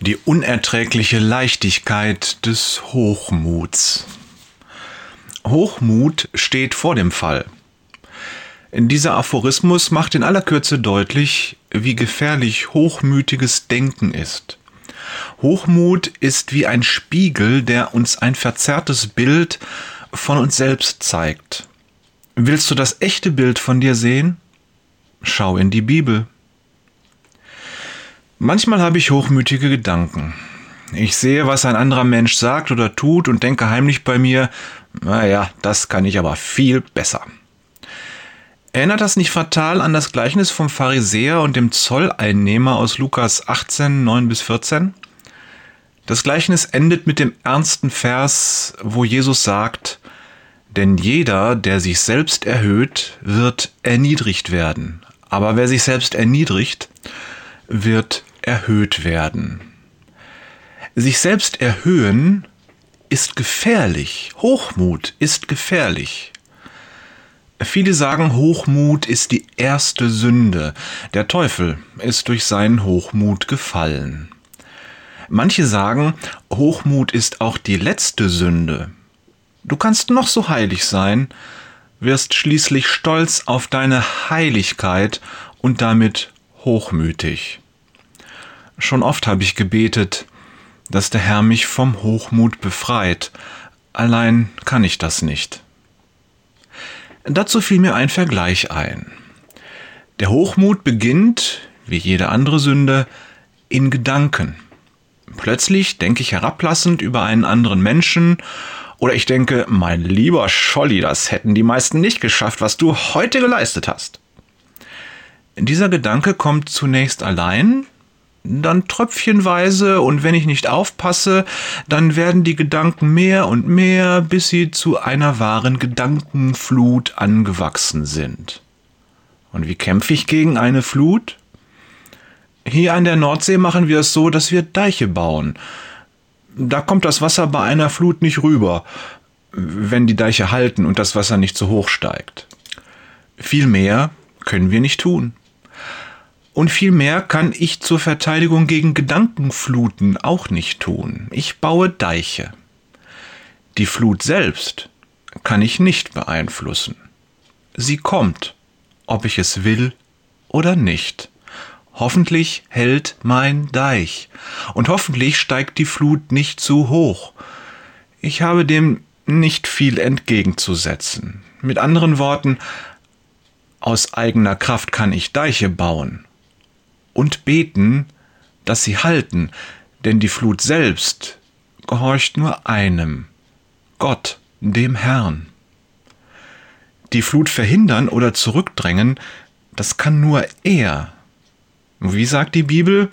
die unerträgliche Leichtigkeit des Hochmuts. Hochmut steht vor dem Fall. Dieser Aphorismus macht in aller Kürze deutlich, wie gefährlich hochmütiges Denken ist. Hochmut ist wie ein Spiegel, der uns ein verzerrtes Bild von uns selbst zeigt. Willst du das echte Bild von dir sehen? Schau in die Bibel. Manchmal habe ich hochmütige Gedanken. Ich sehe, was ein anderer Mensch sagt oder tut und denke heimlich bei mir, naja, das kann ich aber viel besser. Erinnert das nicht fatal an das Gleichnis vom Pharisäer und dem Zolleinnehmer aus Lukas 18, 9 bis 14? Das Gleichnis endet mit dem ernsten Vers, wo Jesus sagt, denn jeder, der sich selbst erhöht, wird erniedrigt werden, aber wer sich selbst erniedrigt, wird erhöht werden. Sich selbst erhöhen ist gefährlich. Hochmut ist gefährlich. Viele sagen, Hochmut ist die erste Sünde. Der Teufel ist durch seinen Hochmut gefallen. Manche sagen, Hochmut ist auch die letzte Sünde. Du kannst noch so heilig sein, wirst schließlich stolz auf deine Heiligkeit und damit hochmütig. Schon oft habe ich gebetet, dass der Herr mich vom Hochmut befreit, allein kann ich das nicht. Dazu fiel mir ein Vergleich ein. Der Hochmut beginnt, wie jede andere Sünde, in Gedanken. Plötzlich denke ich herablassend über einen anderen Menschen oder ich denke, mein lieber Scholli, das hätten die meisten nicht geschafft, was du heute geleistet hast. Dieser Gedanke kommt zunächst allein, dann tröpfchenweise und wenn ich nicht aufpasse, dann werden die Gedanken mehr und mehr, bis sie zu einer wahren Gedankenflut angewachsen sind. Und wie kämpfe ich gegen eine Flut? Hier an der Nordsee machen wir es so, dass wir Deiche bauen da kommt das Wasser bei einer Flut nicht rüber, wenn die Deiche halten und das Wasser nicht zu hoch steigt. Viel mehr können wir nicht tun. Und viel mehr kann ich zur Verteidigung gegen Gedankenfluten auch nicht tun. Ich baue Deiche. Die Flut selbst kann ich nicht beeinflussen. Sie kommt, ob ich es will oder nicht. Hoffentlich hält mein Deich und hoffentlich steigt die Flut nicht zu hoch. Ich habe dem nicht viel entgegenzusetzen. Mit anderen Worten, aus eigener Kraft kann ich Deiche bauen und beten, dass sie halten, denn die Flut selbst gehorcht nur einem, Gott, dem Herrn. Die Flut verhindern oder zurückdrängen, das kann nur er, wie sagt die Bibel?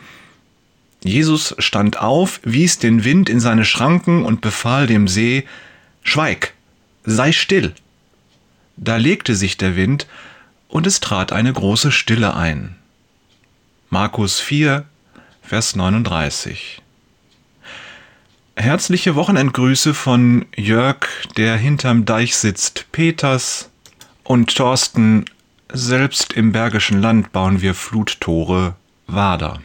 Jesus stand auf, wies den Wind in seine Schranken und befahl dem See, Schweig, sei still. Da legte sich der Wind, und es trat eine große Stille ein. Markus 4, Vers 39. Herzliche Wochenendgrüße von Jörg, der hinterm Deich sitzt, Peters und Thorsten selbst im Bergischen Land bauen wir Fluttore Wader.